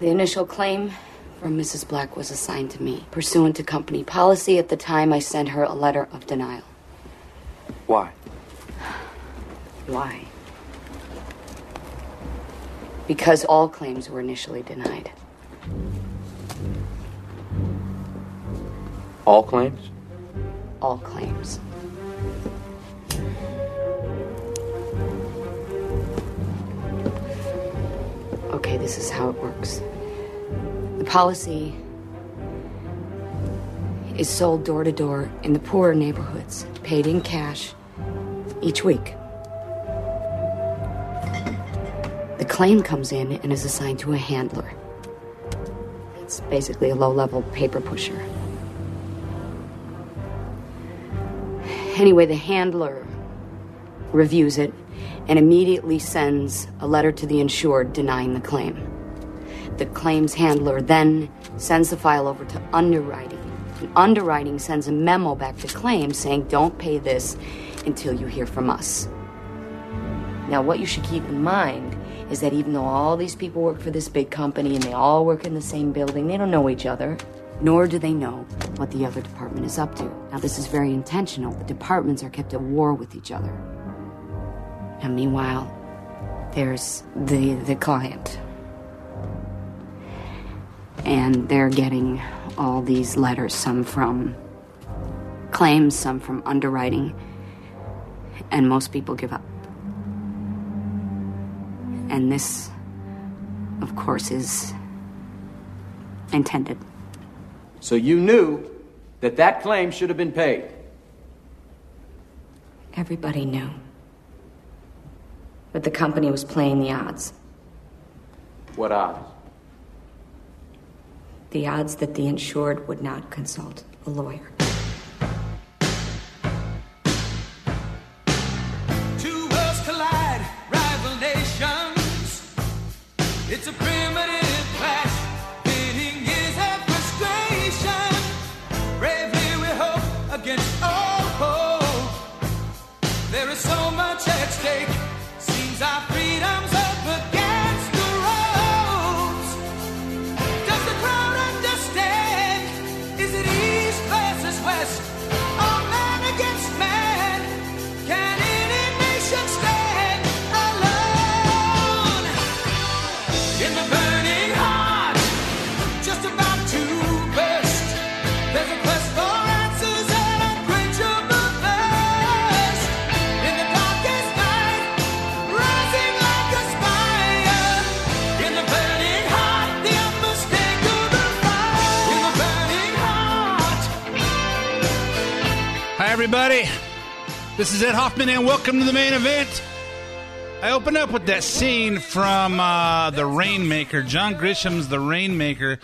The initial claim from Mrs. Black was assigned to me. Pursuant to company policy, at the time I sent her a letter of denial. Why? Why? Because all claims were initially denied. All claims? All claims. Okay, this is how it works. The policy is sold door to door in the poorer neighborhoods, paid in cash each week. The claim comes in and is assigned to a handler. It's basically a low level paper pusher. Anyway, the handler reviews it and immediately sends a letter to the insured denying the claim. The claims handler then sends the file over to underwriting. And underwriting sends a memo back to claims saying, don't pay this until you hear from us. Now, what you should keep in mind is that even though all these people work for this big company and they all work in the same building, they don't know each other, nor do they know what the other department is up to. Now, this is very intentional. The departments are kept at war with each other. And meanwhile, there's the, the client. And they're getting all these letters, some from claims, some from underwriting. And most people give up. And this, of course, is intended. So you knew that that claim should have been paid. Everybody knew. But the company was playing the odds. What odds? The odds that the insured would not consult a lawyer. This is Ed Hoffman, and welcome to the main event. I open up with that scene from uh, The Rainmaker, John Grisham's The Rainmaker,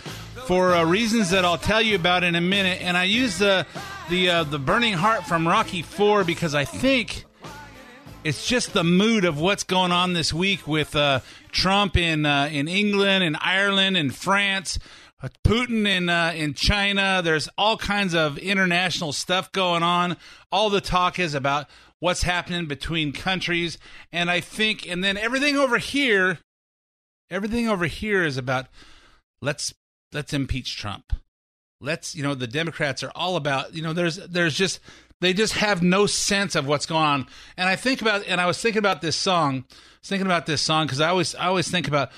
for uh, reasons that I'll tell you about in a minute. And I use the the uh, the Burning Heart from Rocky Four because I think it's just the mood of what's going on this week with uh, Trump in uh, in England and Ireland and France, Putin in uh, in China. There's all kinds of international stuff going on. All the talk is about what's happening between countries, and I think, and then everything over here, everything over here is about let's let's impeach Trump. Let's you know the Democrats are all about you know there's there's just they just have no sense of what's going on. And I think about and I was thinking about this song, thinking about this song because I always I always think about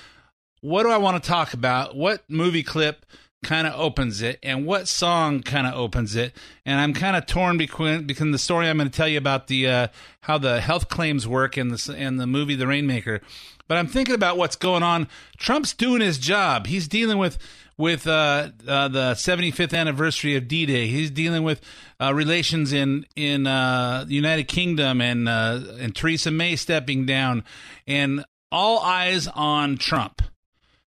what do I want to talk about? What movie clip kind of opens it, and what song kind of opens it? And I'm kind of torn between because the story I'm going to tell you about the uh, how the health claims work in the in the movie The Rainmaker. But I'm thinking about what's going on. Trump's doing his job. He's dealing with with uh, uh, the 75th anniversary of D-Day. He's dealing with uh, relations in in uh, the United Kingdom and uh, and Theresa May stepping down, and all eyes on Trump.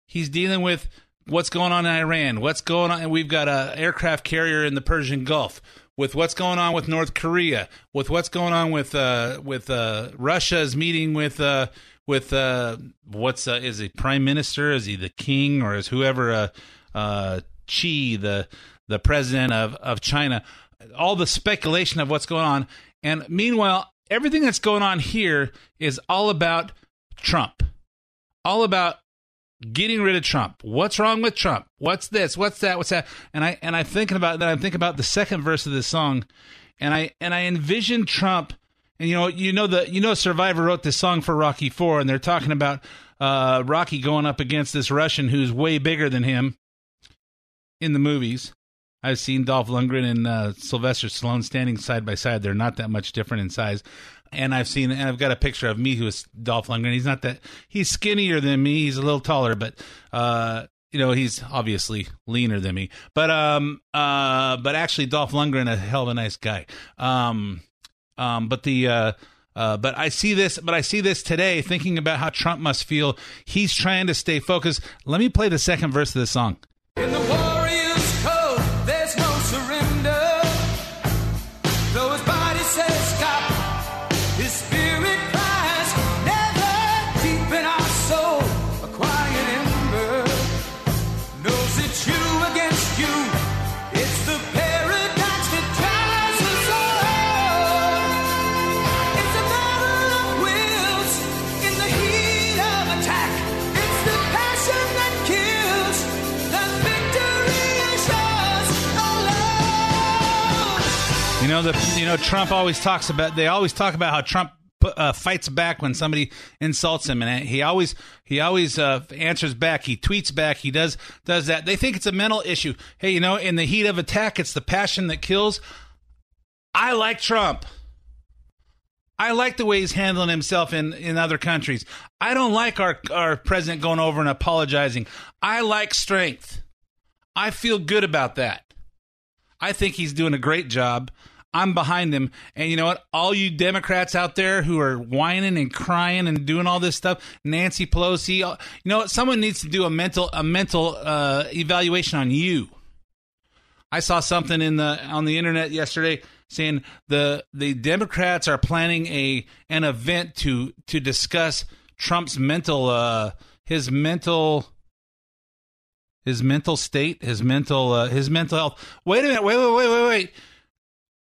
He's dealing with what's going on in Iran, what's going on. We've got a aircraft carrier in the Persian Gulf. With what's going on with North Korea, with what's going on with uh, with uh, Russia's meeting with uh, with uh, what's uh, is he prime minister? Is he the king or is whoever uh, uh, Xi the the president of of China? All the speculation of what's going on, and meanwhile, everything that's going on here is all about Trump, all about getting rid of Trump. What's wrong with Trump? What's this? What's that? What's that? And I and I thinking about that. I'm thinking about the second verse of this song, and I and I envision Trump. And you know, you know the you know Survivor wrote this song for Rocky Four, and they're talking about uh, Rocky going up against this Russian who's way bigger than him in the movies. I've seen Dolph Lundgren and uh, Sylvester Stallone standing side by side. They're not that much different in size. And I've seen, and I've got a picture of me who is Dolph Lundgren. He's not that, he's skinnier than me. He's a little taller, but, uh, you know, he's obviously leaner than me. But, um, uh, but actually, Dolph Lundgren, a hell of a nice guy. Um, um, but the, uh, uh, but I see this, but I see this today, thinking about how Trump must feel. He's trying to stay focused. Let me play the second verse of the song. Know the you know Trump always talks about they always talk about how Trump uh, fights back when somebody insults him and he always he always uh, answers back he tweets back he does does that they think it's a mental issue hey you know in the heat of attack it's the passion that kills I like Trump I like the way he's handling himself in, in other countries. I don't like our, our president going over and apologizing. I like strength. I feel good about that. I think he's doing a great job. I'm behind him. And you know what? All you Democrats out there who are whining and crying and doing all this stuff, Nancy Pelosi, you know what? Someone needs to do a mental a mental uh, evaluation on you. I saw something in the on the internet yesterday saying the the Democrats are planning a an event to to discuss Trump's mental uh his mental his mental state, his mental uh, his mental health. Wait a minute, wait wait wait wait wait.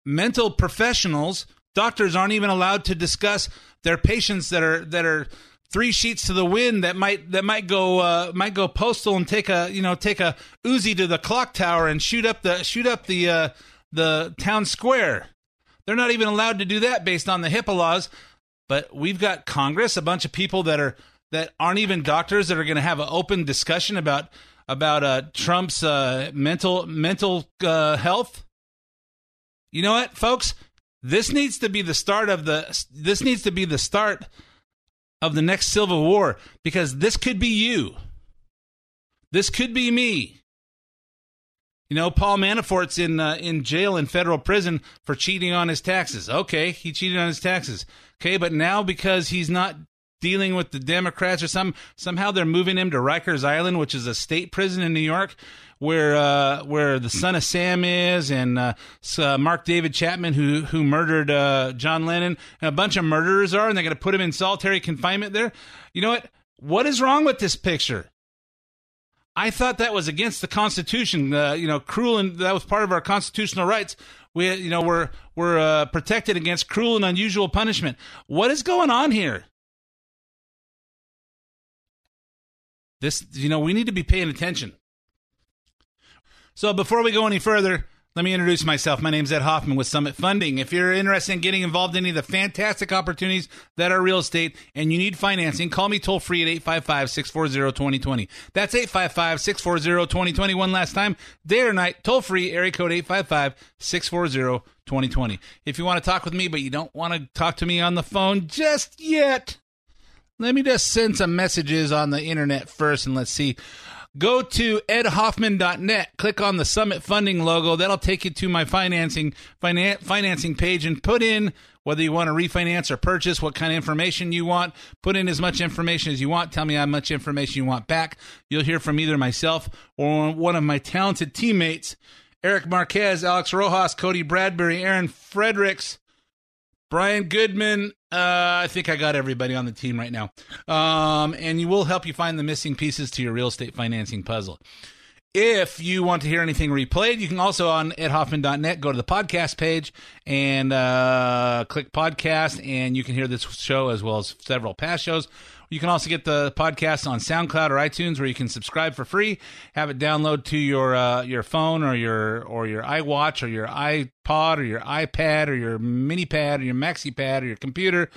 Mental professionals, doctors aren't even allowed to discuss their patients that are that are three sheets to the wind that might that might go uh, might go postal and take a you know take a Uzi to the clock tower and shoot up the shoot up the uh, the town square. They're not even allowed to do that based on the HIPAA laws. But we've got Congress, a bunch of people that are that aren't even doctors that are going to have an open discussion about about uh, Trump's uh, mental mental uh, health. You know what, folks? This needs to be the start of the. This needs to be the start of the next civil war because this could be you. This could be me. You know, Paul Manafort's in uh, in jail in federal prison for cheating on his taxes. Okay, he cheated on his taxes. Okay, but now because he's not dealing with the Democrats or some somehow they're moving him to Rikers Island, which is a state prison in New York, where uh, where the son of Sam is, and uh, uh, Mark David Chapman, who who murdered uh, John Lennon, and a bunch of murderers are, and they're going to put him in solitary confinement there. You know what? What is wrong with this picture? I thought that was against the Constitution. Uh, you know, cruel and that was part of our constitutional rights. We, you know, we're we're uh, protected against cruel and unusual punishment. What is going on here? This, you know, we need to be paying attention. So before we go any further, let me introduce myself. My name is Ed Hoffman with Summit Funding. If you're interested in getting involved in any of the fantastic opportunities that are real estate and you need financing, call me toll free at 855 640 2020. That's 855 640 2020. One last time, day or night, toll free, area code 855 640 2020. If you want to talk with me, but you don't want to talk to me on the phone just yet, let me just send some messages on the internet first and let's see. Go to edhoffman.net, click on the Summit Funding logo. That'll take you to my financing finan- financing page and put in whether you want to refinance or purchase, what kind of information you want. Put in as much information as you want. Tell me how much information you want back. You'll hear from either myself or one of my talented teammates, Eric Marquez, Alex Rojas, Cody Bradbury, Aaron Fredericks, Brian Goodman. Uh, I think I got everybody on the team right now. Um, and you will help you find the missing pieces to your real estate financing puzzle. If you want to hear anything replayed, you can also on edhoffman.net go to the podcast page and uh, click podcast, and you can hear this show as well as several past shows. You can also get the podcast on SoundCloud or iTunes, where you can subscribe for free, have it download to your uh, your phone or your or your iWatch or your iPod or your iPad or your mini pad or your maxi pad or your computer.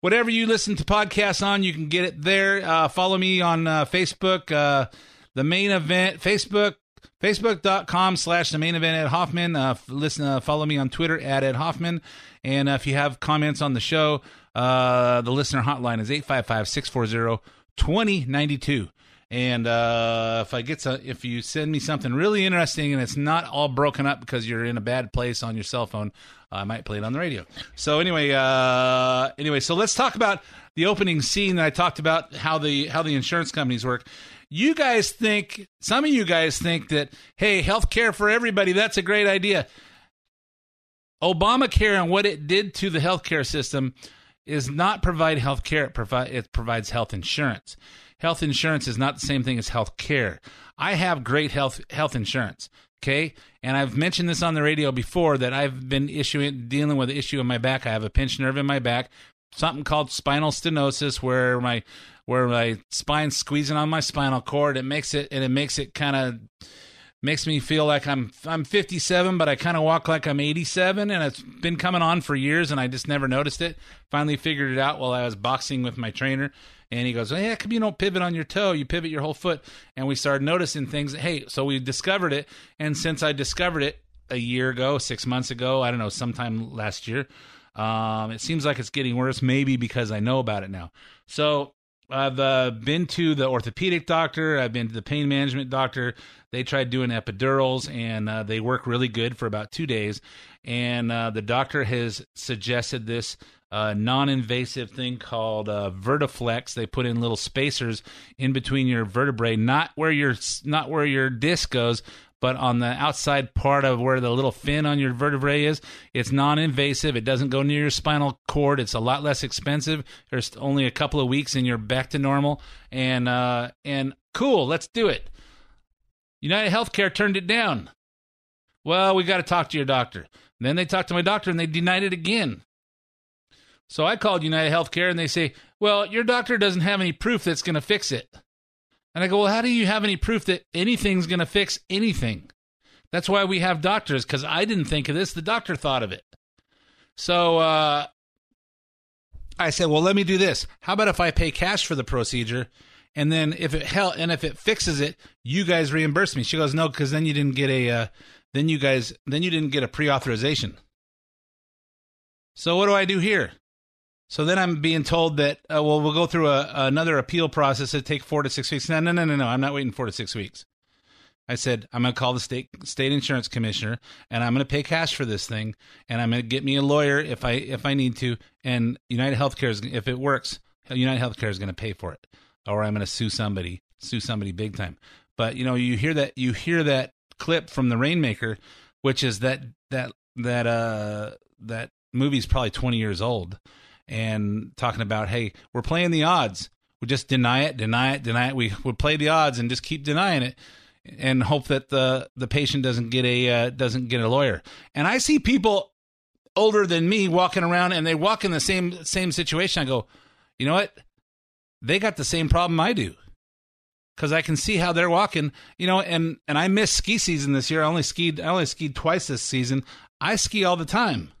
Whatever you listen to podcasts on, you can get it there. Uh, follow me on uh, Facebook, uh, the main event, Facebook, facebook.com slash the main event at Hoffman. Uh, listen, uh, follow me on Twitter at Ed Hoffman. And uh, if you have comments on the show, uh, the listener hotline is 855 640 2092. And uh, if I get if you send me something really interesting and it's not all broken up because you're in a bad place on your cell phone, I might play it on the radio. So anyway, uh, anyway, so let's talk about the opening scene that I talked about how the how the insurance companies work. You guys think some of you guys think that hey, health care for everybody that's a great idea. Obamacare and what it did to the healthcare system is not provide health care. It, provi- it provides health insurance. Health insurance is not the same thing as health care. I have great health health insurance. Okay, and I've mentioned this on the radio before that I've been issuing dealing with the issue in my back. I have a pinched nerve in my back, something called spinal stenosis, where my where my spine's squeezing on my spinal cord. It makes it and it makes it kind of makes me feel like I'm I'm 57, but I kind of walk like I'm 87, and it's been coming on for years, and I just never noticed it. Finally figured it out while I was boxing with my trainer, and he goes, "Hey, how come you don't pivot on your toe? You pivot your whole foot." And we started noticing things. Hey, so we discovered it, and since I discovered it a year ago, six months ago, I don't know, sometime last year. Um, it seems like it's getting worse, maybe because I know about it now. So I've uh, been to the orthopedic doctor. I've been to the pain management doctor. They tried doing epidurals, and uh, they work really good for about two days. And uh, the doctor has suggested this uh, non-invasive thing called uh, Vertiflex. They put in little spacers in between your vertebrae, not where your not where your disc goes, but on the outside part of where the little fin on your vertebrae is. It's non-invasive. It doesn't go near your spinal cord. It's a lot less expensive. There's only a couple of weeks and you're back to normal. And uh, and cool, let's do it. United Healthcare turned it down. Well, we got to talk to your doctor. then they talked to my doctor and they denied it again. So I called United Healthcare and they say, well, your doctor doesn't have any proof that's going to fix it. And I go, well, how do you have any proof that anything's going to fix anything? That's why we have doctors, because I didn't think of this. The doctor thought of it. So uh, I said, well, let me do this. How about if I pay cash for the procedure, and then if it hell and if it fixes it, you guys reimburse me? She goes, no, because then you didn't get a, uh, then you guys, then you didn't get a pre-authorization. So what do I do here? So then I'm being told that uh, well we'll go through a, another appeal process. It take four to six weeks. No, no, no, no, no. I'm not waiting four to six weeks. I said I'm going to call the state state insurance commissioner and I'm going to pay cash for this thing and I'm going to get me a lawyer if I if I need to. And United Healthcare is if it works, United Healthcare is going to pay for it, or I'm going to sue somebody, sue somebody big time. But you know you hear that you hear that clip from the Rainmaker, which is that that that uh that movie's probably 20 years old and talking about, hey, we're playing the odds. We just deny it, deny it, deny it. We would play the odds and just keep denying it, and hope that the the patient doesn't get a uh, doesn't get a lawyer. And I see people older than me walking around, and they walk in the same same situation. I go, you know what? They got the same problem I do because I can see how they're walking, you know, and and I missed ski season this year. I only skied I only skied twice this season. I ski all the time.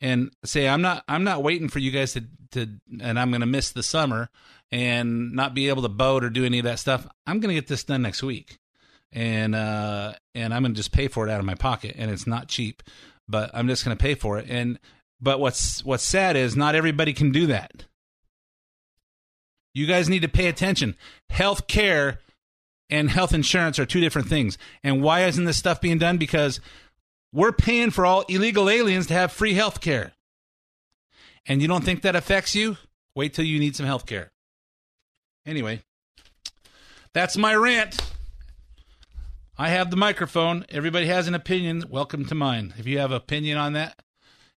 And say I'm not I'm not waiting for you guys to to and I'm going to miss the summer and not be able to boat or do any of that stuff. I'm going to get this done next week. And uh and I'm going to just pay for it out of my pocket and it's not cheap, but I'm just going to pay for it. And but what's what's sad is not everybody can do that. You guys need to pay attention. Health care and health insurance are two different things. And why isn't this stuff being done? Because we're paying for all illegal aliens to have free health care. And you don't think that affects you? Wait till you need some health care. Anyway, that's my rant. I have the microphone. Everybody has an opinion. Welcome to mine. If you have an opinion on that,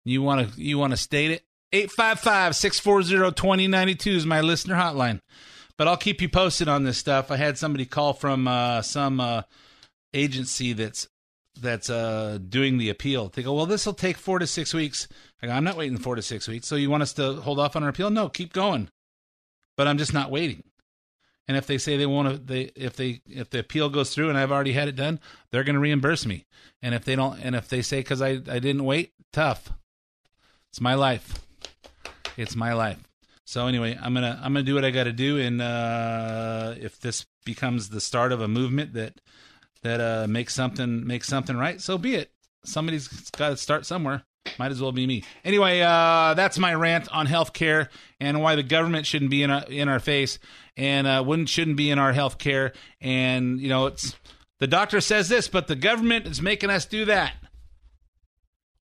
you want to you want to state it. 855-640-2092 is my listener hotline. But I'll keep you posted on this stuff. I had somebody call from uh, some uh, agency that's that's uh, doing the appeal. They go, well, this will take four to six weeks. I go, I'm not waiting four to six weeks. So you want us to hold off on our appeal? No, keep going. But I'm just not waiting. And if they say they want to, they if they if the appeal goes through and I've already had it done, they're going to reimburse me. And if they don't, and if they say because I I didn't wait, tough. It's my life. It's my life. So anyway, I'm gonna I'm gonna do what I got to do, and uh, if this becomes the start of a movement that that uh, makes something makes something right, so be it. Somebody's got to start somewhere. Might as well be me. Anyway, uh, that's my rant on healthcare and why the government shouldn't be in our, in our face and uh, wouldn't shouldn't be in our healthcare. And you know, it's the doctor says this, but the government is making us do that.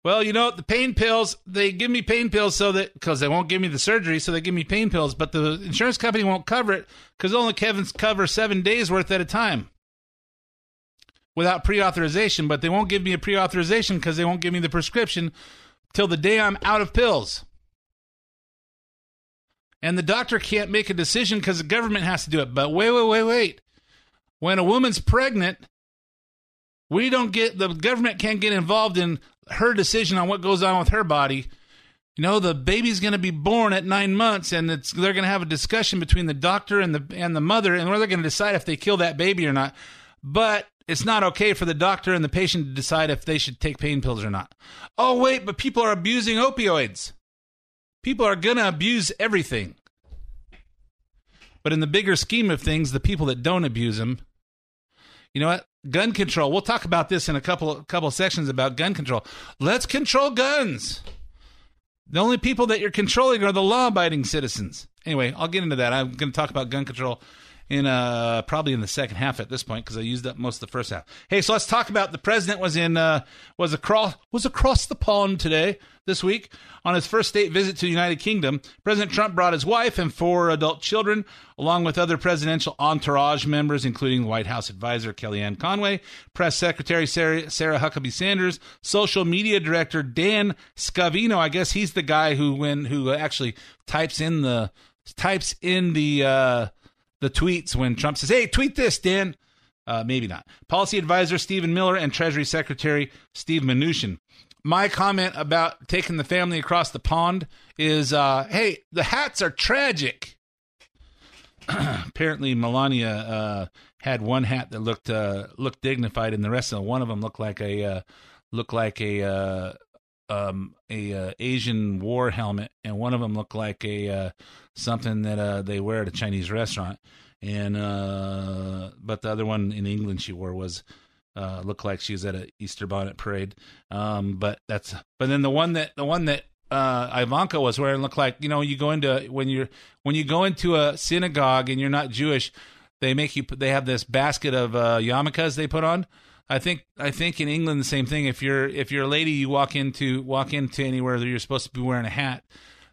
Well, you know, the pain pills, they give me pain pills so that, because they won't give me the surgery, so they give me pain pills, but the insurance company won't cover it because only Kevin's cover seven days worth at a time without pre authorization, but they won't give me a pre authorization because they won't give me the prescription till the day I'm out of pills. And the doctor can't make a decision because the government has to do it. But wait, wait, wait, wait. When a woman's pregnant, we don't get, the government can't get involved in her decision on what goes on with her body. You know, the baby's going to be born at nine months, and they're going to have a discussion between the doctor and the and the mother, and where they're going to decide if they kill that baby or not. But it's not okay for the doctor and the patient to decide if they should take pain pills or not. Oh wait, but people are abusing opioids. People are going to abuse everything. But in the bigger scheme of things, the people that don't abuse them, you know what? Gun control. We'll talk about this in a couple couple sections about gun control. Let's control guns. The only people that you're controlling are the law-abiding citizens. Anyway, I'll get into that. I'm going to talk about gun control in uh probably in the second half at this point because I used up most of the first half. Hey, so let's talk about the president was in uh was across was across the pond today this week on his first state visit to the United Kingdom. President Trump brought his wife and four adult children along with other presidential entourage members including White House advisor Kellyanne Conway, press secretary Sarah, Sarah Huckabee Sanders, social media director Dan Scavino. I guess he's the guy who when who actually types in the types in the uh the tweets when Trump says, "Hey, tweet this, Dan." Uh, maybe not. Policy advisor Stephen Miller and Treasury Secretary Steve Mnuchin. My comment about taking the family across the pond is, uh, "Hey, the hats are tragic." Apparently, Melania uh, had one hat that looked uh, looked dignified, and the rest of them, one of them looked like a uh, looked like a uh, um, a uh, Asian war helmet, and one of them looked like a uh, something that uh, they wear at a Chinese restaurant. And uh, but the other one in England she wore was uh, looked like she was at an Easter bonnet parade. Um, but that's but then the one that the one that uh, Ivanka was wearing looked like you know you go into when you're when you go into a synagogue and you're not Jewish, they make you they have this basket of yarmulkes they put on. I think I think in England the same thing. If you're if you're a lady, you walk into walk into anywhere that you're supposed to be wearing a hat.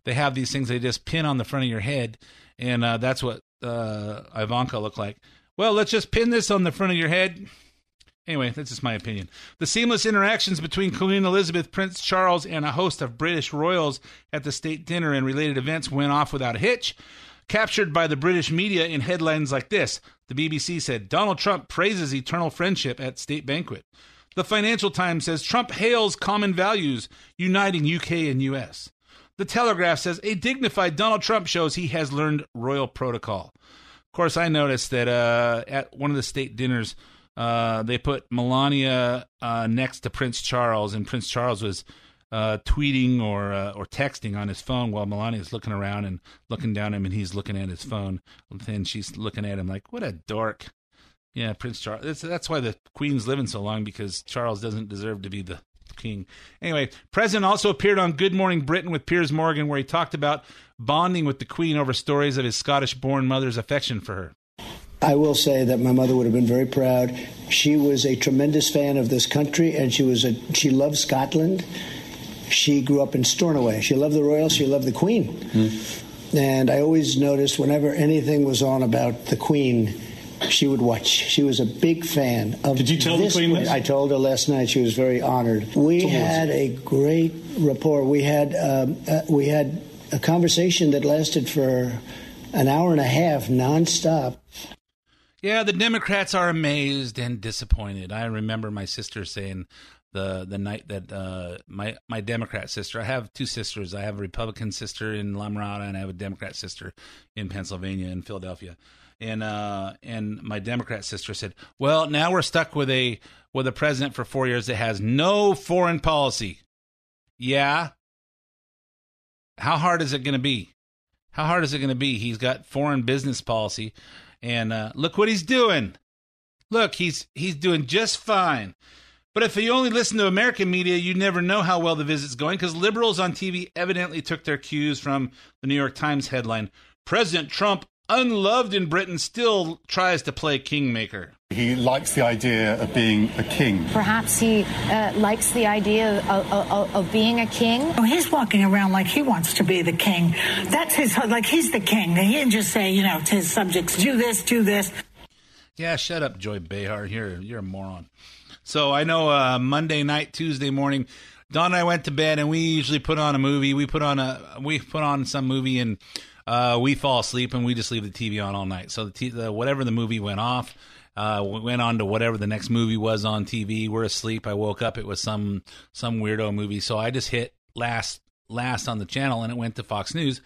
They have these things they just pin on the front of your head, and uh, that's what uh, Ivanka looked like. Well, let's just pin this on the front of your head. Anyway, that's just my opinion. The seamless interactions between Queen Elizabeth, Prince Charles, and a host of British royals at the state dinner and related events went off without a hitch. Captured by the British media in headlines like this, the BBC said Donald Trump praises eternal friendship at state banquet. The Financial Times says Trump hails common values uniting UK and US. The Telegraph says a dignified Donald Trump shows he has learned royal protocol. Of course, I noticed that uh, at one of the state dinners, uh, they put Melania uh, next to Prince Charles, and Prince Charles was uh, tweeting or uh, or texting on his phone while Melania's looking around and looking down at him, and he's looking at his phone, and she's looking at him like, "What a dork." Yeah, Prince Charles. That's, that's why the Queen's living so long because Charles doesn't deserve to be the king. Anyway, President also appeared on Good Morning Britain with Piers Morgan, where he talked about bonding with the Queen over stories of his Scottish-born mother's affection for her. I will say that my mother would have been very proud. She was a tremendous fan of this country, and she was a she loved Scotland. She grew up in Stornoway. She loved the royals. She loved the Queen. And I always noticed whenever anything was on about the Queen, she would watch. She was a big fan of. Did you tell the Queen this? I told her last night. She was very honored. We Told had a great rapport. We had um, uh, we had a conversation that lasted for an hour and a half, nonstop. Yeah, the Democrats are amazed and disappointed. I remember my sister saying the the night that uh, my my Democrat sister. I have two sisters. I have a Republican sister in La Mirada, and I have a Democrat sister in Pennsylvania, in Philadelphia. And uh, and my Democrat sister said, "Well, now we're stuck with a with a president for four years that has no foreign policy." Yeah. How hard is it going to be? How hard is it going to be? He's got foreign business policy, and uh, look what he's doing. Look, he's he's doing just fine. But if you only listen to American media, you never know how well the visit's going because liberals on TV evidently took their cues from the New York Times headline: "President Trump, unloved in Britain, still tries to play kingmaker." He likes the idea of being a king. Perhaps he uh, likes the idea of, of, of being a king. Oh, he's walking around like he wants to be the king. That's his, like he's the king. He didn't just say, you know, to his subjects, do this, do this. Yeah, shut up, Joy Behar. You're you're a moron. So I know uh, Monday night, Tuesday morning, Don and I went to bed, and we usually put on a movie. We put on a we put on some movie, and uh, we fall asleep, and we just leave the TV on all night. So the, t- the whatever the movie went off, uh, we went on to whatever the next movie was on TV. We're asleep. I woke up. It was some some weirdo movie. So I just hit last last on the channel, and it went to Fox News,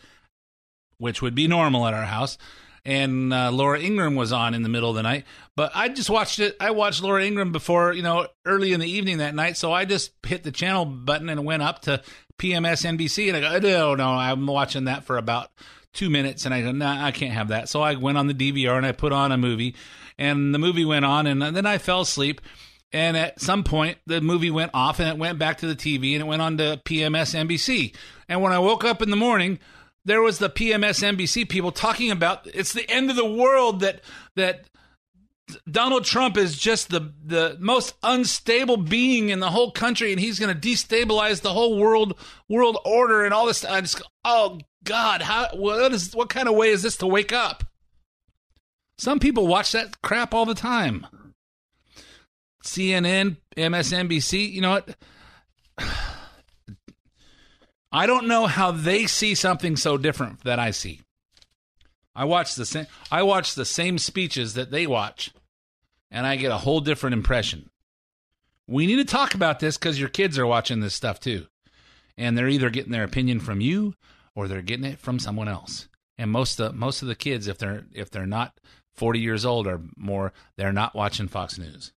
which would be normal at our house and uh, Laura Ingraham was on in the middle of the night. But I just watched it. I watched Laura Ingraham before, you know, early in the evening that night. So I just hit the channel button and went up to PMS NBC. And I go, no, no, I'm watching that for about two minutes. And I go, nah, I can't have that. So I went on the DVR and I put on a movie. And the movie went on. And then I fell asleep. And at some point, the movie went off and it went back to the TV and it went on to PMS NBC. And when I woke up in the morning, there was the PMS NBC people talking about it's the end of the world that that Donald Trump is just the the most unstable being in the whole country and he's going to destabilize the whole world world order and all this I just oh god how what is what kind of way is this to wake up? Some people watch that crap all the time. CNN MSNBC you know what I don't know how they see something so different that I see. I watch the same I watch the same speeches that they watch and I get a whole different impression. We need to talk about this cuz your kids are watching this stuff too. And they're either getting their opinion from you or they're getting it from someone else. And most of most of the kids if they're if they're not 40 years old or more, they're not watching Fox News.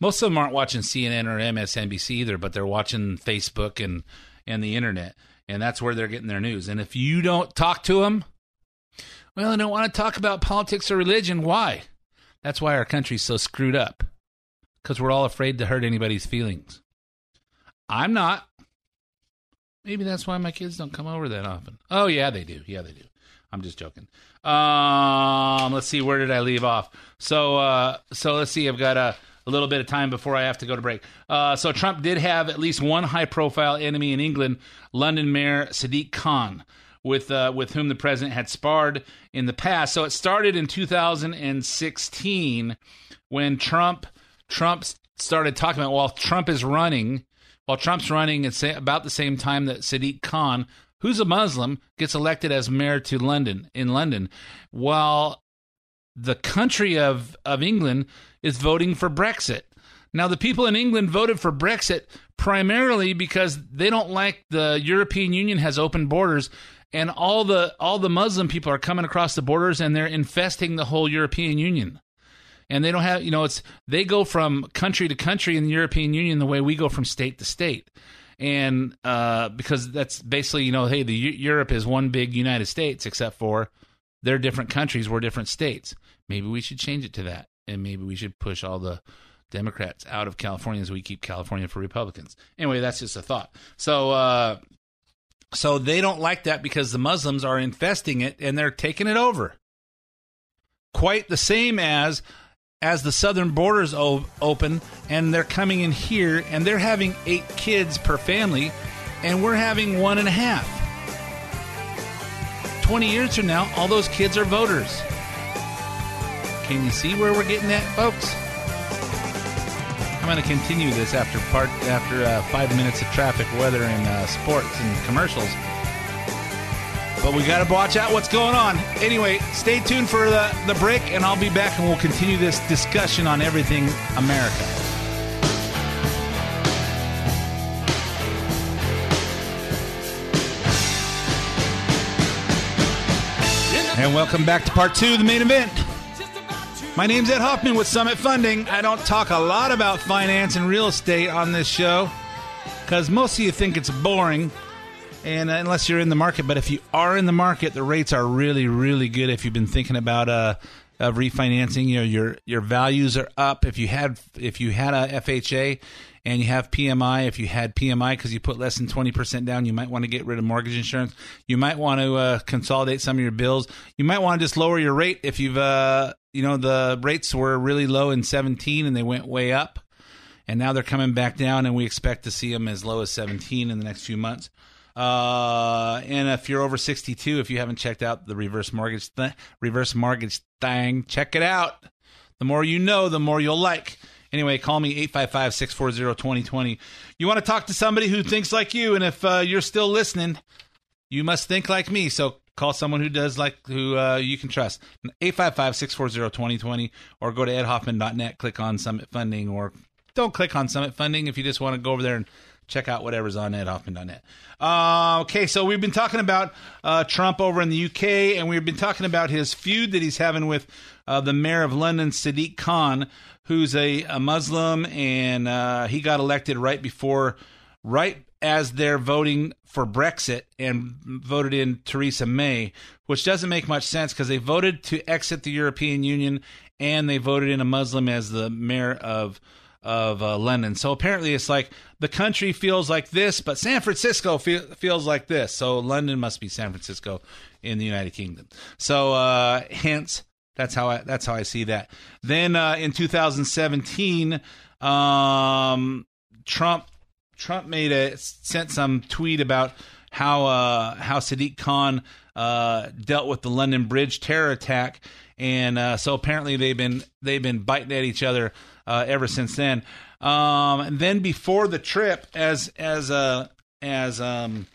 Most of them aren't watching CNN or MSNBC either, but they're watching Facebook and and the internet, and that's where they're getting their news. And if you don't talk to them, well, I don't want to talk about politics or religion. Why? That's why our country's so screwed up. Because we're all afraid to hurt anybody's feelings. I'm not. Maybe that's why my kids don't come over that often. Oh yeah, they do. Yeah, they do. I'm just joking. Um, let's see. Where did I leave off? So, uh, so let's see. I've got a, a little bit of time before I have to go to break. Uh, so Trump did have at least one high-profile enemy in England, London Mayor Sadiq Khan, with uh, with whom the president had sparred in the past. So it started in 2016 when Trump Trump started talking about while Trump is running, while Trump's running at sa- about the same time that Sadiq Khan, who's a Muslim, gets elected as mayor to London in London, while the country of of England is voting for Brexit. Now, the people in England voted for Brexit primarily because they don't like the European Union has open borders, and all the all the Muslim people are coming across the borders and they're infesting the whole European Union. And they don't have, you know, it's they go from country to country in the European Union the way we go from state to state, and uh, because that's basically, you know, hey, the Eu- Europe is one big United States, except for they're different countries, we're different states. Maybe we should change it to that, and maybe we should push all the Democrats out of California as we keep California for Republicans. Anyway, that's just a thought. So, uh, so they don't like that because the Muslims are infesting it and they're taking it over. quite the same as as the southern borders o- open and they're coming in here and they're having eight kids per family and we're having one and a half 20 years from now all those kids are voters can you see where we're getting at folks i'm going to continue this after part after uh, five minutes of traffic weather and uh, sports and commercials but we got to watch out what's going on. Anyway, stay tuned for the, the break, and I'll be back and we'll continue this discussion on everything America. And welcome back to part two of the main event. My name's Ed Hoffman with Summit Funding. I don't talk a lot about finance and real estate on this show because most of you think it's boring and uh, unless you're in the market. But if you are in the market, the rates are really, really good. If you've been thinking about uh, of refinancing, you know your your values are up. If you had if you had a FHA and you have PMI, if you had PMI because you put less than twenty percent down, you might want to get rid of mortgage insurance. You might want to uh, consolidate some of your bills. You might want to just lower your rate if you've uh, you know the rates were really low in seventeen and they went way up. And now they're coming back down, and we expect to see them as low as 17 in the next few months. Uh, and if you're over 62, if you haven't checked out the reverse mortgage th- reverse mortgage thing, check it out. The more you know, the more you'll like. Anyway, call me 855-640-2020. You want to talk to somebody who thinks like you, and if uh, you're still listening, you must think like me. So call someone who does like who uh, you can trust. 855-640-2020 or go to edhoffman.net, click on Summit Funding or don't click on Summit Funding if you just want to go over there and check out whatever's on edhoffman.net. Uh, okay, so we've been talking about uh, Trump over in the UK, and we've been talking about his feud that he's having with uh, the mayor of London, Sadiq Khan, who's a, a Muslim, and uh, he got elected right before, right as they're voting for Brexit and voted in Theresa May, which doesn't make much sense because they voted to exit the European Union and they voted in a Muslim as the mayor of of uh, London. So apparently, it's like the country feels like this, but San Francisco feel, feels like this. So London must be San Francisco in the United Kingdom. So uh, hence, that's how I that's how I see that. Then uh, in 2017, um, Trump Trump made a sent some tweet about how uh, how Sadiq Khan uh, dealt with the London Bridge terror attack, and uh, so apparently they've been they've been biting at each other uh, ever since then. Um, and then before the trip, as as uh, as um,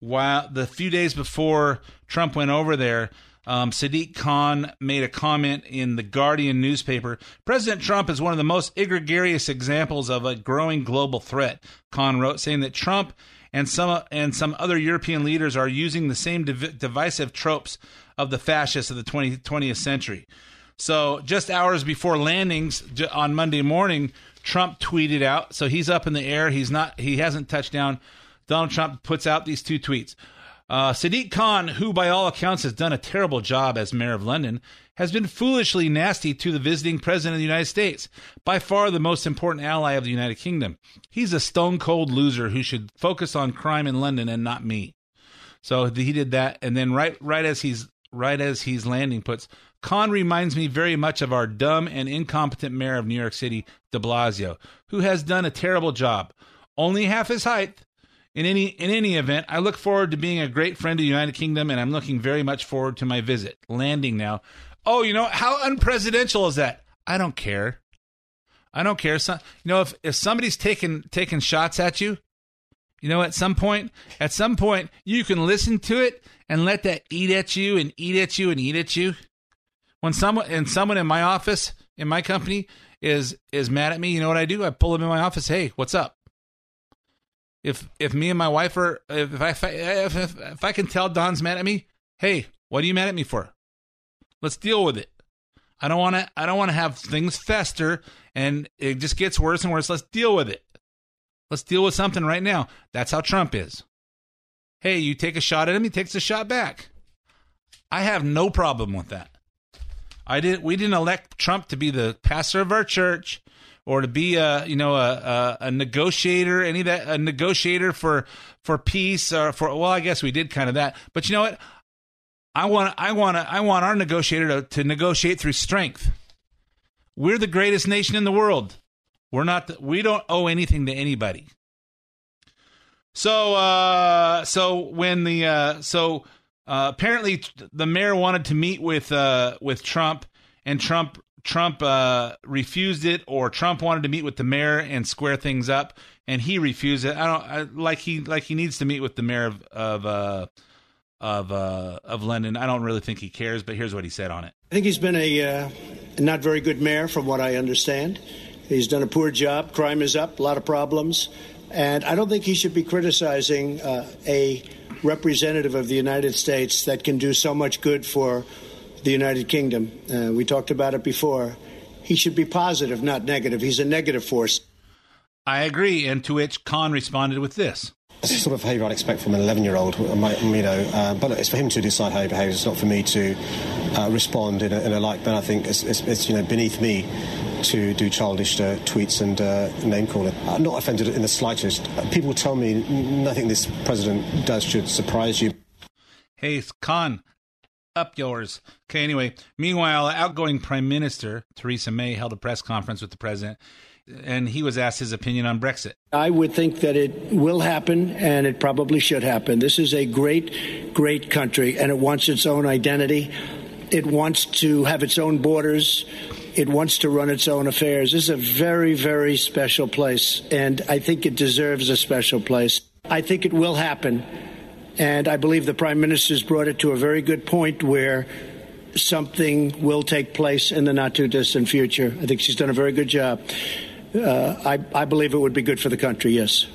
while the few days before Trump went over there, um, Sadiq Khan made a comment in the Guardian newspaper. President Trump is one of the most egregious examples of a growing global threat. Khan wrote, saying that Trump and some and some other European leaders are using the same div- divisive tropes of the fascists of the 20, 20th century. So just hours before landings on Monday morning, Trump tweeted out. So he's up in the air. He's not. He hasn't touched down. Donald Trump puts out these two tweets. Uh, Sadiq Khan, who by all accounts has done a terrible job as mayor of London, has been foolishly nasty to the visiting president of the United States, by far the most important ally of the United Kingdom. He's a stone cold loser who should focus on crime in London and not me. So he did that, and then right right as he's right as he's landing, puts Khan reminds me very much of our dumb and incompetent mayor of New York City, De Blasio, who has done a terrible job. Only half his height. In any in any event, I look forward to being a great friend of the United Kingdom, and I'm looking very much forward to my visit. Landing now. Oh, you know how unpresidential is that? I don't care. I don't care. So, you know, if if somebody's taking taking shots at you, you know, at some point, at some point, you can listen to it and let that eat at you and eat at you and eat at you. When someone and someone in my office, in my company, is is mad at me, you know what I do? I pull them in my office. Hey, what's up? If if me and my wife are if I if, if, if I can tell Don's mad at me, hey, what are you mad at me for? Let's deal with it. I don't want to. I don't want to have things fester and it just gets worse and worse. Let's deal with it. Let's deal with something right now. That's how Trump is. Hey, you take a shot at him, he takes a shot back. I have no problem with that. I didn't. We didn't elect Trump to be the pastor of our church or to be a you know a, a, a negotiator, any that a negotiator for for peace or for. Well, I guess we did kind of that. But you know what? I want I want I want our negotiator to, to negotiate through strength. We're the greatest nation in the world. We're not. The, we don't owe anything to anybody. So, uh, so when the uh, so uh, apparently the mayor wanted to meet with uh, with Trump, and Trump Trump uh, refused it, or Trump wanted to meet with the mayor and square things up, and he refused it. I don't I, like he like he needs to meet with the mayor of of uh, of uh, of London. I don't really think he cares, but here's what he said on it. I think he's been a uh, not very good mayor, from what I understand. He's done a poor job. Crime is up, a lot of problems. And I don't think he should be criticizing uh, a representative of the United States that can do so much good for the United Kingdom. Uh, we talked about it before. He should be positive, not negative. He's a negative force. I agree. And to which Khan responded with this. It's the sort of behaviour I'd expect from an 11 year old, you know. Uh, but it's for him to decide how he behaves. It's not for me to uh, respond in a, in a like manner. I think it's, it's, it's, you know, beneath me to do childish uh, tweets and uh, name calling. I'm not offended in the slightest. People tell me nothing this president does should surprise you. Hey, Khan, up yours. Okay, anyway, meanwhile, outgoing Prime Minister Theresa May held a press conference with the president, and he was asked his opinion on Brexit. I would think that it will happen, and it probably should happen. This is a great, great country, and it wants its own identity. It wants to have its own borders. It wants to run its own affairs. This is a very, very special place, and I think it deserves a special place. I think it will happen, and I believe the Prime Minister's brought it to a very good point where something will take place in the not too distant future. I think she's done a very good job. Uh, I, I believe it would be good for the country, yes.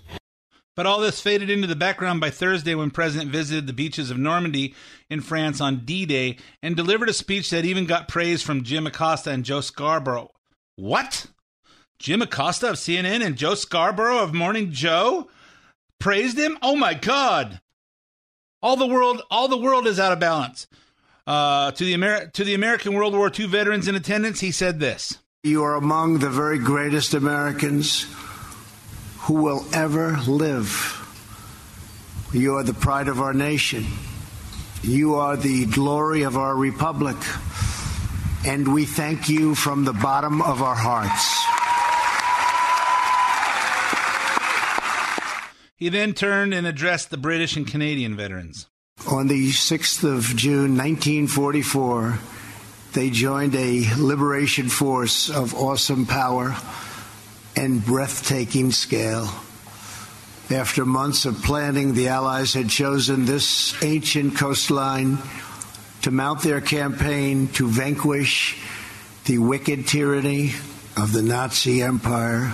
But all this faded into the background by Thursday when President visited the beaches of Normandy in France on D Day and delivered a speech that even got praise from Jim Acosta and Joe Scarborough. What? Jim Acosta of CNN and Joe Scarborough of Morning Joe praised him? Oh my God! All the world, all the world is out of balance. Uh, to the Amer- to the American World War II veterans in attendance, he said this: You are among the very greatest Americans who will ever live. You are the pride of our nation. You are the glory of our republic. And we thank you from the bottom of our hearts. He then turned and addressed the British and Canadian veterans. On the 6th of June, 1944, they joined a liberation force of awesome power and breathtaking scale. After months of planning, the Allies had chosen this ancient coastline to mount their campaign to vanquish the wicked tyranny of the Nazi Empire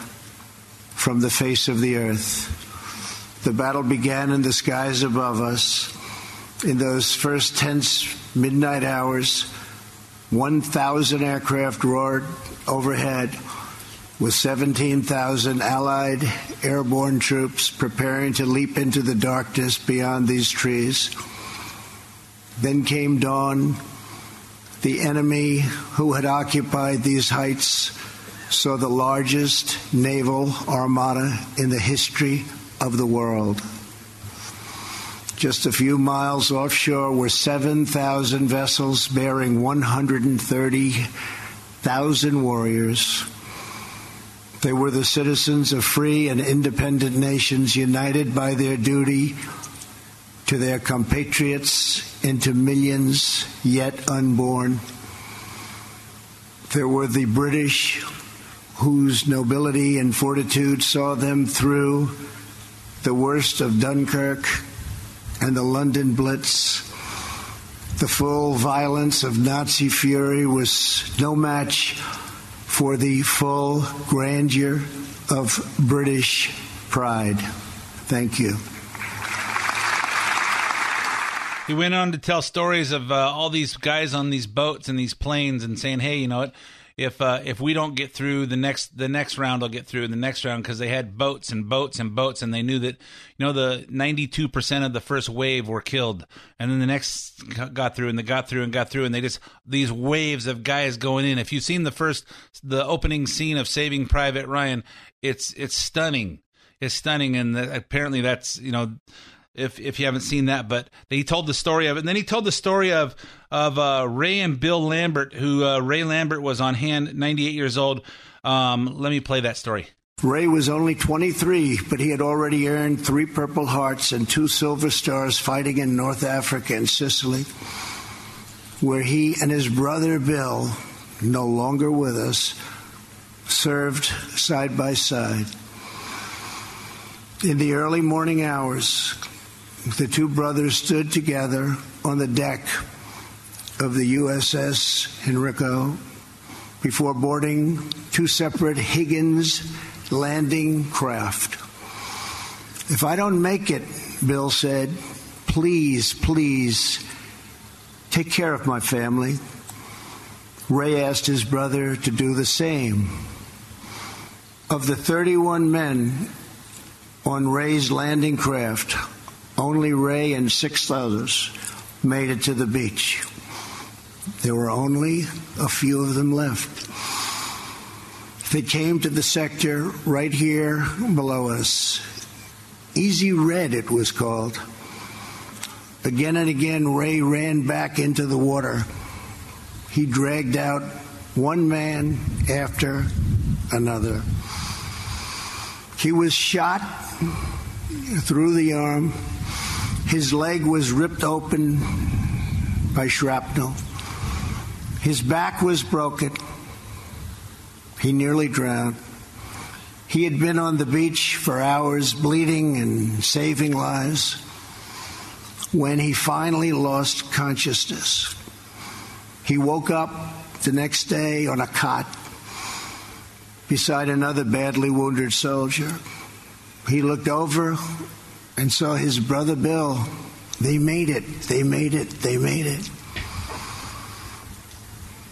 from the face of the earth. The battle began in the skies above us. In those first tense midnight hours, 1,000 aircraft roared overhead with 17,000 Allied airborne troops preparing to leap into the darkness beyond these trees. Then came dawn. The enemy who had occupied these heights saw the largest naval armada in the history of the world. Just a few miles offshore were 7,000 vessels bearing 130,000 warriors. They were the citizens of free and independent nations united by their duty to their compatriots and to millions yet unborn. There were the British whose nobility and fortitude saw them through the worst of Dunkirk and the London Blitz. The full violence of Nazi fury was no match for the full grandeur of British pride. Thank you. He went on to tell stories of uh, all these guys on these boats and these planes, and saying, "Hey, you know what? If uh, if we don't get through the next the next round, I'll get through the next round because they had boats and boats and boats, and they knew that you know the ninety two percent of the first wave were killed, and then the next got through and they got through and got through, and they just these waves of guys going in. If you've seen the first the opening scene of Saving Private Ryan, it's it's stunning. It's stunning, and the, apparently that's you know if if you haven't seen that. But he told the story of it, and then he told the story of of uh, Ray and Bill Lambert, who uh, Ray Lambert was on hand, 98 years old. Um, let me play that story. Ray was only 23, but he had already earned three Purple Hearts and two Silver Stars fighting in North Africa and Sicily, where he and his brother Bill, no longer with us, served side by side. In the early morning hours, the two brothers stood together on the deck of the USS Henrico before boarding two separate Higgins landing craft. If I don't make it, Bill said, please, please take care of my family. Ray asked his brother to do the same. Of the 31 men on Ray's landing craft, only Ray and six others made it to the beach. There were only a few of them left. They came to the sector right here below us. Easy Red, it was called. Again and again, Ray ran back into the water. He dragged out one man after another. He was shot through the arm. His leg was ripped open by shrapnel. His back was broken. He nearly drowned. He had been on the beach for hours, bleeding and saving lives, when he finally lost consciousness. He woke up the next day on a cot beside another badly wounded soldier. He looked over and so his brother Bill. They made it. They made it. They made it.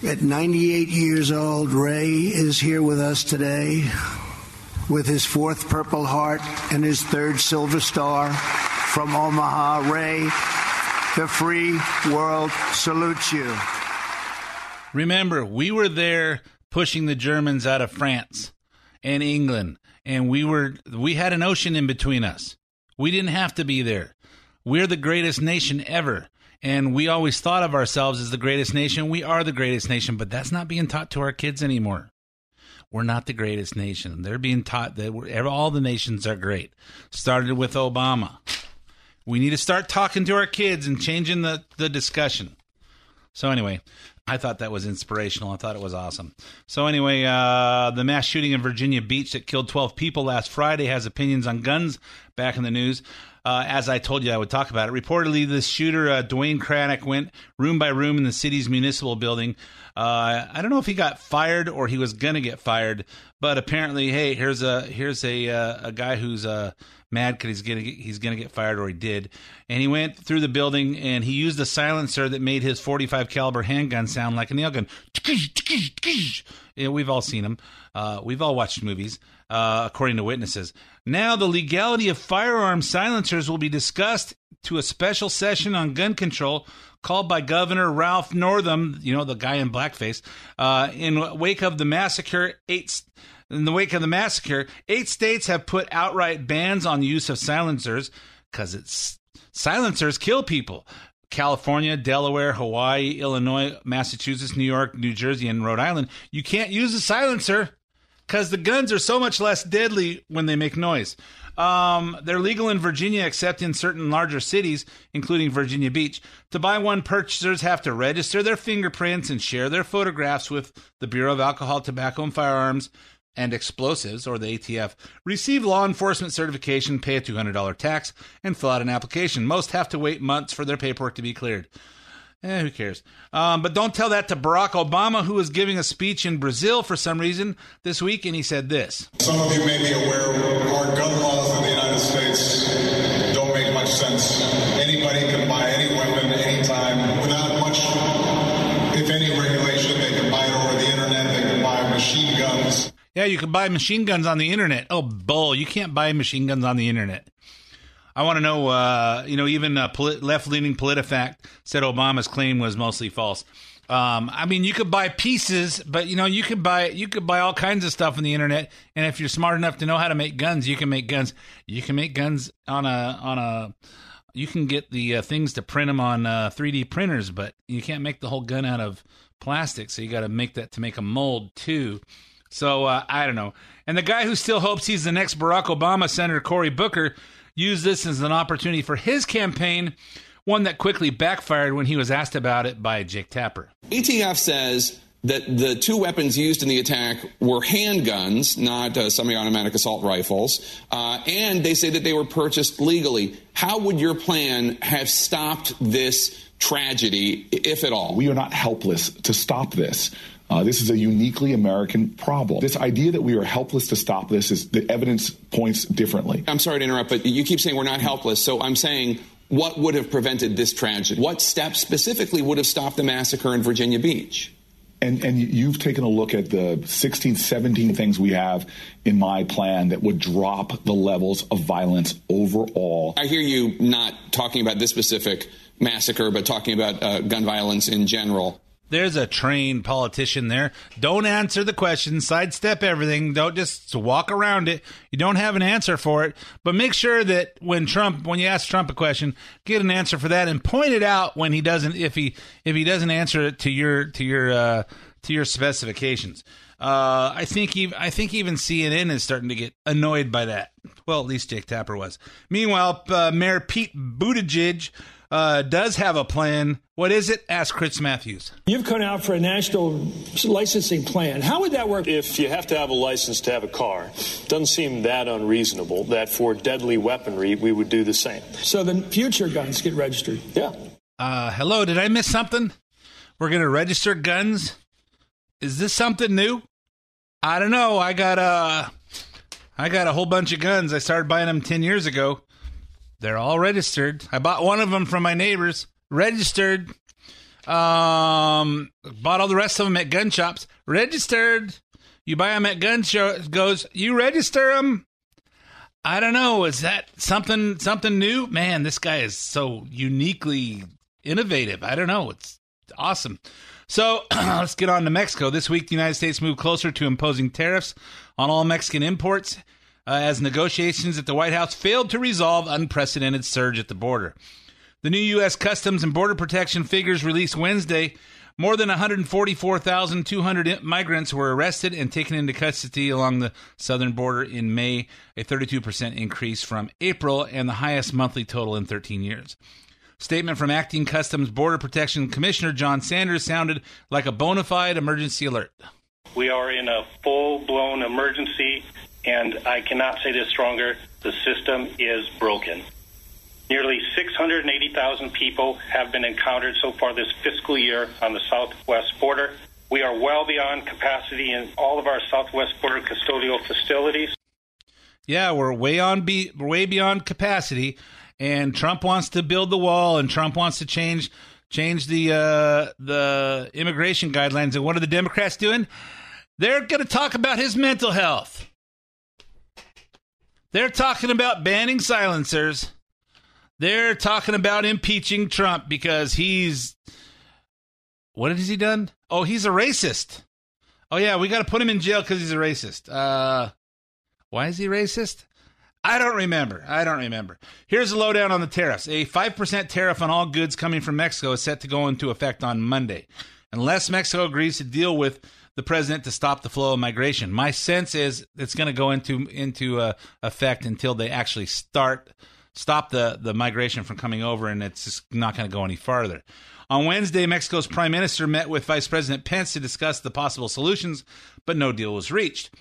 At 98 years old, Ray is here with us today with his fourth Purple Heart and his third Silver Star from Omaha. Ray, the free world salutes you. Remember, we were there pushing the Germans out of France and England, and we were we had an ocean in between us. We didn't have to be there. We're the greatest nation ever. And we always thought of ourselves as the greatest nation. We are the greatest nation, but that's not being taught to our kids anymore. We're not the greatest nation. They're being taught that all the nations are great. Started with Obama. We need to start talking to our kids and changing the, the discussion. So, anyway, I thought that was inspirational. I thought it was awesome. So, anyway, uh, the mass shooting in Virginia Beach that killed 12 people last Friday has opinions on guns back in the news. Uh, as I told you, I would talk about it. Reportedly, the shooter, uh, Dwayne Craddock, went room by room in the city's municipal building. Uh, I don't know if he got fired or he was gonna get fired, but apparently, hey, here's a here's a uh, a guy who's uh, mad because he's gonna get, he's gonna get fired or he did, and he went through the building and he used a silencer that made his 45 caliber handgun sound like a nail gun. Yeah, we've all seen them. Uh, we've all watched movies, uh, according to witnesses. Now, the legality of firearm silencers will be discussed to a special session on gun control called by Governor Ralph Northam, you know, the guy in blackface, uh, in wake of the massacre. Eight in the wake of the massacre, eight states have put outright bans on the use of silencers because it's silencers kill people. California, Delaware, Hawaii, Illinois, Massachusetts, New York, New Jersey, and Rhode Island. You can't use a silencer because the guns are so much less deadly when they make noise. Um, they're legal in Virginia, except in certain larger cities, including Virginia Beach. To buy one, purchasers have to register their fingerprints and share their photographs with the Bureau of Alcohol, Tobacco, and Firearms and Explosives, or the ATF, receive law enforcement certification, pay a $200 tax, and fill out an application. Most have to wait months for their paperwork to be cleared. Eh, who cares? Um, but don't tell that to Barack Obama, who was giving a speech in Brazil for some reason this week, and he said this. Some of you may be aware our gun laws in the United States don't make much sense. Anybody can buy any weapon anytime without much, if any, regulation. They can buy it over the internet. They can buy machine guns. Yeah, you can buy machine guns on the internet. Oh, bull! You can't buy machine guns on the internet. I want to know. Uh, you know, even uh, polit- left-leaning PolitiFact said Obama's claim was mostly false. Um, I mean, you could buy pieces, but you know, you could buy you could buy all kinds of stuff on the internet. And if you're smart enough to know how to make guns, you can make guns. You can make guns on a on a you can get the uh, things to print them on uh, 3D printers, but you can't make the whole gun out of plastic. So you got to make that to make a mold too. So uh, I don't know. And the guy who still hopes he's the next Barack Obama, Senator Cory Booker, used this as an opportunity for his campaign, one that quickly backfired when he was asked about it by Jake Tapper. ATF says that the two weapons used in the attack were handguns, not uh, semi automatic assault rifles, uh, and they say that they were purchased legally. How would your plan have stopped this tragedy, if at all? We are not helpless to stop this. Uh, this is a uniquely American problem. This idea that we are helpless to stop this is the evidence points differently. I'm sorry to interrupt, but you keep saying we're not helpless. So I'm saying, what would have prevented this tragedy? What steps specifically would have stopped the massacre in Virginia Beach? And, and you've taken a look at the 16, 17 things we have in my plan that would drop the levels of violence overall. I hear you not talking about this specific massacre, but talking about uh, gun violence in general. There's a trained politician there. Don't answer the question, sidestep everything. Don't just walk around it. You don't have an answer for it, but make sure that when Trump, when you ask Trump a question, get an answer for that and point it out when he doesn't, if he if he doesn't answer it to your to your uh, to your specifications. Uh, I think even, I think even CNN is starting to get annoyed by that. Well, at least Jake Tapper was. Meanwhile, uh, Mayor Pete Buttigieg uh, does have a plan. What is it? Ask Chris Matthews. You've come out for a national licensing plan. How would that work? If you have to have a license to have a car, doesn't seem that unreasonable that for deadly weaponry we would do the same. So the future guns get registered. Yeah. Uh, hello, did I miss something? We're going to register guns. Is this something new? I don't know. I got a, I got a whole bunch of guns. I started buying them ten years ago. They're all registered. I bought one of them from my neighbors. Registered. Um, bought all the rest of them at gun shops. Registered. You buy them at gun shows, Goes. You register them. I don't know. Is that something something new? Man, this guy is so uniquely innovative. I don't know. It's awesome. So let's get on to Mexico. This week, the United States moved closer to imposing tariffs on all Mexican imports uh, as negotiations at the White House failed to resolve unprecedented surge at the border. The new U.S. Customs and Border Protection figures released Wednesday. More than 144,200 migrants were arrested and taken into custody along the southern border in May, a 32% increase from April and the highest monthly total in 13 years. Statement from Acting Customs Border Protection Commissioner John Sanders sounded like a bona fide emergency alert. We are in a full blown emergency, and I cannot say this stronger the system is broken. Nearly 680,000 people have been encountered so far this fiscal year on the southwest border. We are well beyond capacity in all of our southwest border custodial facilities. Yeah, we're way on be- way beyond capacity and Trump wants to build the wall, and Trump wants to change change the uh, the immigration guidelines. And what are the Democrats doing? They're going to talk about his mental health. They're talking about banning silencers. They're talking about impeaching Trump because he's what has he done? Oh, he's a racist. Oh yeah, we got to put him in jail because he's a racist. Uh, why is he racist? I don't remember. I don't remember. Here's a lowdown on the tariffs. A 5% tariff on all goods coming from Mexico is set to go into effect on Monday, unless Mexico agrees to deal with the president to stop the flow of migration. My sense is it's going to go into into uh, effect until they actually start stop the the migration from coming over, and it's just not going to go any farther. On Wednesday, Mexico's prime minister met with Vice President Pence to discuss the possible solutions, but no deal was reached.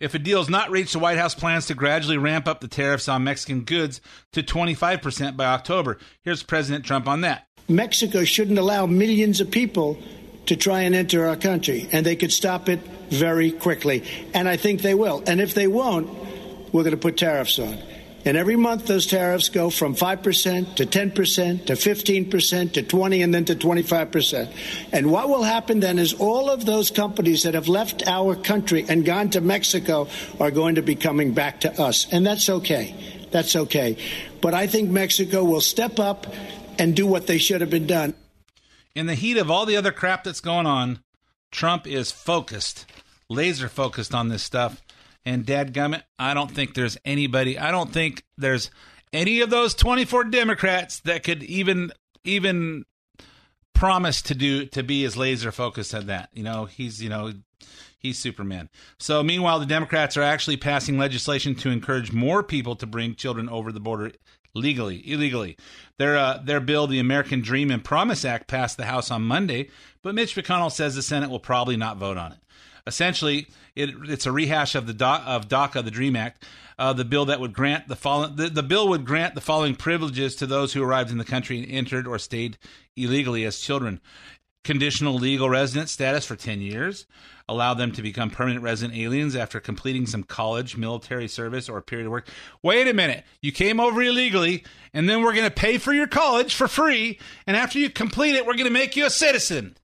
If a deal is not reached, the White House plans to gradually ramp up the tariffs on Mexican goods to 25% by October. Here's President Trump on that. Mexico shouldn't allow millions of people to try and enter our country, and they could stop it very quickly. And I think they will. And if they won't, we're going to put tariffs on. And every month, those tariffs go from 5% to 10% to 15% to 20 and then to 25%. And what will happen then is all of those companies that have left our country and gone to Mexico are going to be coming back to us. And that's okay. That's okay. But I think Mexico will step up and do what they should have been done. In the heat of all the other crap that's going on, Trump is focused, laser focused on this stuff. And dadgummit, I don't think there's anybody, I don't think there's any of those 24 Democrats that could even even promise to do to be as laser focused at that. You know, he's you know he's Superman. So meanwhile, the Democrats are actually passing legislation to encourage more people to bring children over the border legally, illegally. Their uh, their bill, the American Dream and Promise Act, passed the House on Monday, but Mitch McConnell says the Senate will probably not vote on it. Essentially, it, it's a rehash of the Do- of DACA, the Dream Act, uh, the bill that would grant the following. The, the bill would grant the following privileges to those who arrived in the country and entered or stayed illegally as children: conditional legal resident status for ten years, allow them to become permanent resident aliens after completing some college, military service, or period of work. Wait a minute, you came over illegally, and then we're going to pay for your college for free, and after you complete it, we're going to make you a citizen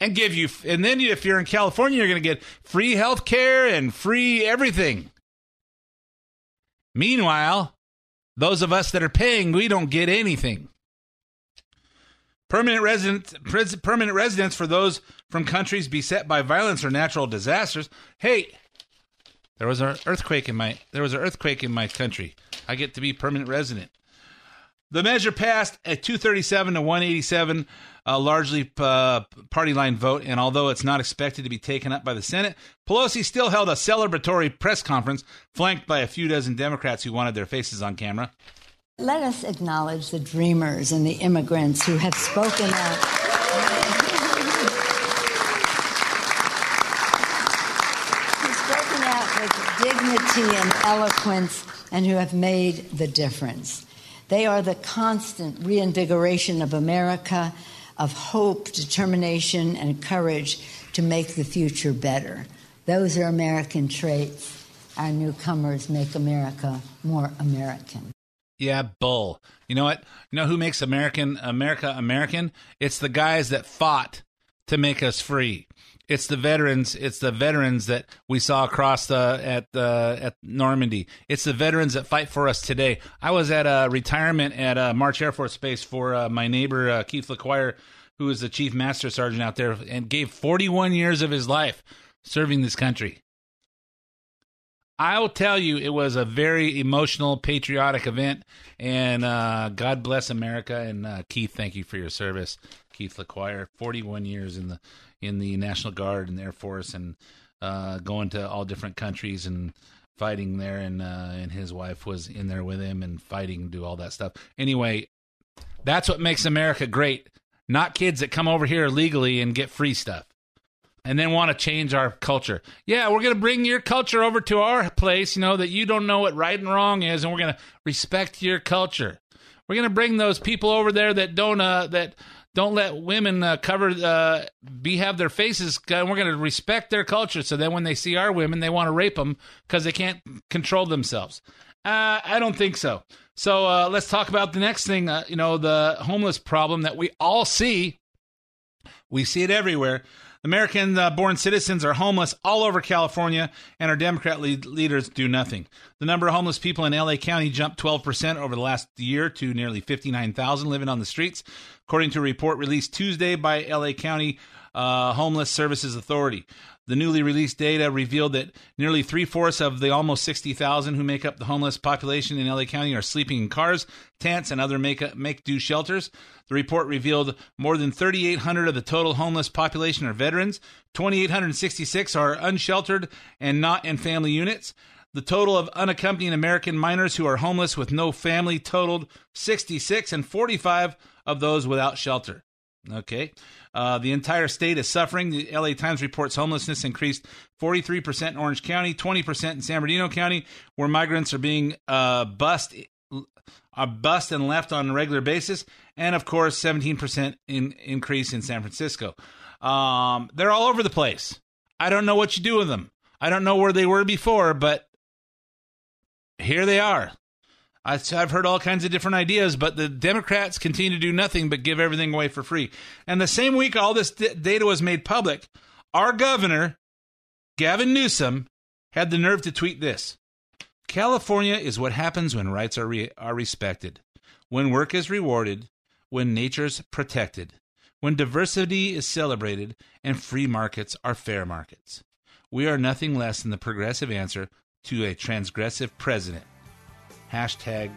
and give you and then if you're in California you're going to get free health care and free everything. Meanwhile, those of us that are paying, we don't get anything. Permanent resident pres- permanent residence for those from countries beset by violence or natural disasters. Hey, there was an earthquake in my there was an earthquake in my country. I get to be permanent resident. The measure passed at 237 to 187, a largely uh, party line vote, and although it's not expected to be taken up by the Senate, Pelosi still held a celebratory press conference, flanked by a few dozen Democrats who wanted their faces on camera. Let us acknowledge the dreamers and the immigrants who have spoken out. with dignity and eloquence and who have made the difference. They are the constant reinvigoration of America, of hope, determination, and courage to make the future better. Those are American traits. Our newcomers make America more American. Yeah, bull. You know what? You know who makes American America American? It's the guys that fought to make us free. It's the veterans. It's the veterans that we saw across the at the at Normandy. It's the veterans that fight for us today. I was at a retirement at uh, March Air Force Base for uh, my neighbor uh, Keith LaQuire, who is the chief master sergeant out there, and gave 41 years of his life serving this country. I will tell you, it was a very emotional, patriotic event, and uh, God bless America. And uh, Keith, thank you for your service, Keith LaQuire. Forty-one years in the in the National Guard and Air Force, and uh, going to all different countries and fighting there. And uh, and his wife was in there with him and fighting, do all that stuff. Anyway, that's what makes America great. Not kids that come over here illegally and get free stuff and then want to change our culture. Yeah, we're going to bring your culture over to our place, you know, that you don't know what right and wrong is, and we're going to respect your culture. We're going to bring those people over there that don't uh, that don't let women uh, cover uh, be have their faces. And we're going to respect their culture, so then when they see our women, they want to rape them because they can't control themselves. Uh, I don't think so. So uh, let's talk about the next thing. Uh, you know, the homeless problem that we all see. We see it everywhere. American uh, born citizens are homeless all over California, and our Democrat lead- leaders do nothing. The number of homeless people in LA County jumped 12% over the last year to nearly 59,000 living on the streets, according to a report released Tuesday by LA County uh, Homeless Services Authority. The newly released data revealed that nearly three fourths of the almost 60,000 who make up the homeless population in LA County are sleeping in cars, tents, and other make, make do shelters. The report revealed more than 3,800 of the total homeless population are veterans, 2,866 are unsheltered and not in family units. The total of unaccompanied American minors who are homeless with no family totaled 66, and 45 of those without shelter. Okay. Uh, the entire state is suffering. The LA Times reports homelessness increased 43% in Orange County, 20% in San Bernardino County, where migrants are being uh, bust, are bust and left on a regular basis, and of course, 17% in increase in San Francisco. Um, they're all over the place. I don't know what you do with them. I don't know where they were before, but here they are. I've heard all kinds of different ideas, but the Democrats continue to do nothing but give everything away for free. And the same week all this d- data was made public, our governor, Gavin Newsom, had the nerve to tweet this California is what happens when rights are, re- are respected, when work is rewarded, when nature's protected, when diversity is celebrated, and free markets are fair markets. We are nothing less than the progressive answer to a transgressive president. Hashtag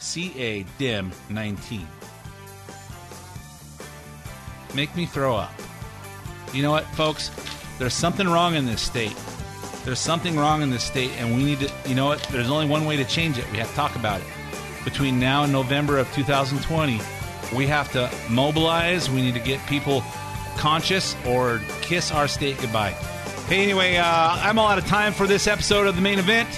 CADIM19. Make me throw up. You know what, folks? There's something wrong in this state. There's something wrong in this state, and we need to, you know what? There's only one way to change it. We have to talk about it. Between now and November of 2020, we have to mobilize. We need to get people conscious or kiss our state goodbye. Hey, anyway, uh, I'm all out of time for this episode of the main event.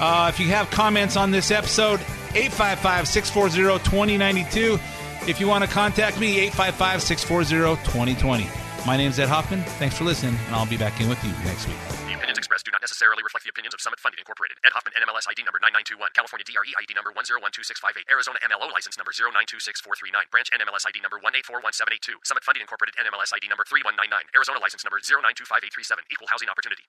Uh, if you have comments on this episode, 855 640 2092. If you want to contact me, 855 640 2020. My name's Ed Hoffman. Thanks for listening, and I'll be back in with you next week. The opinions expressed do not necessarily reflect the opinions of Summit Funding Incorporated. Ed Hoffman, NMLS ID number 9921. California DRE ID number 1012658. Arizona MLO license number 0926439. Branch NMLS ID number 1841782. Summit Funding Incorporated NMLS ID number 3199. Arizona license number 0925837. Equal housing opportunity.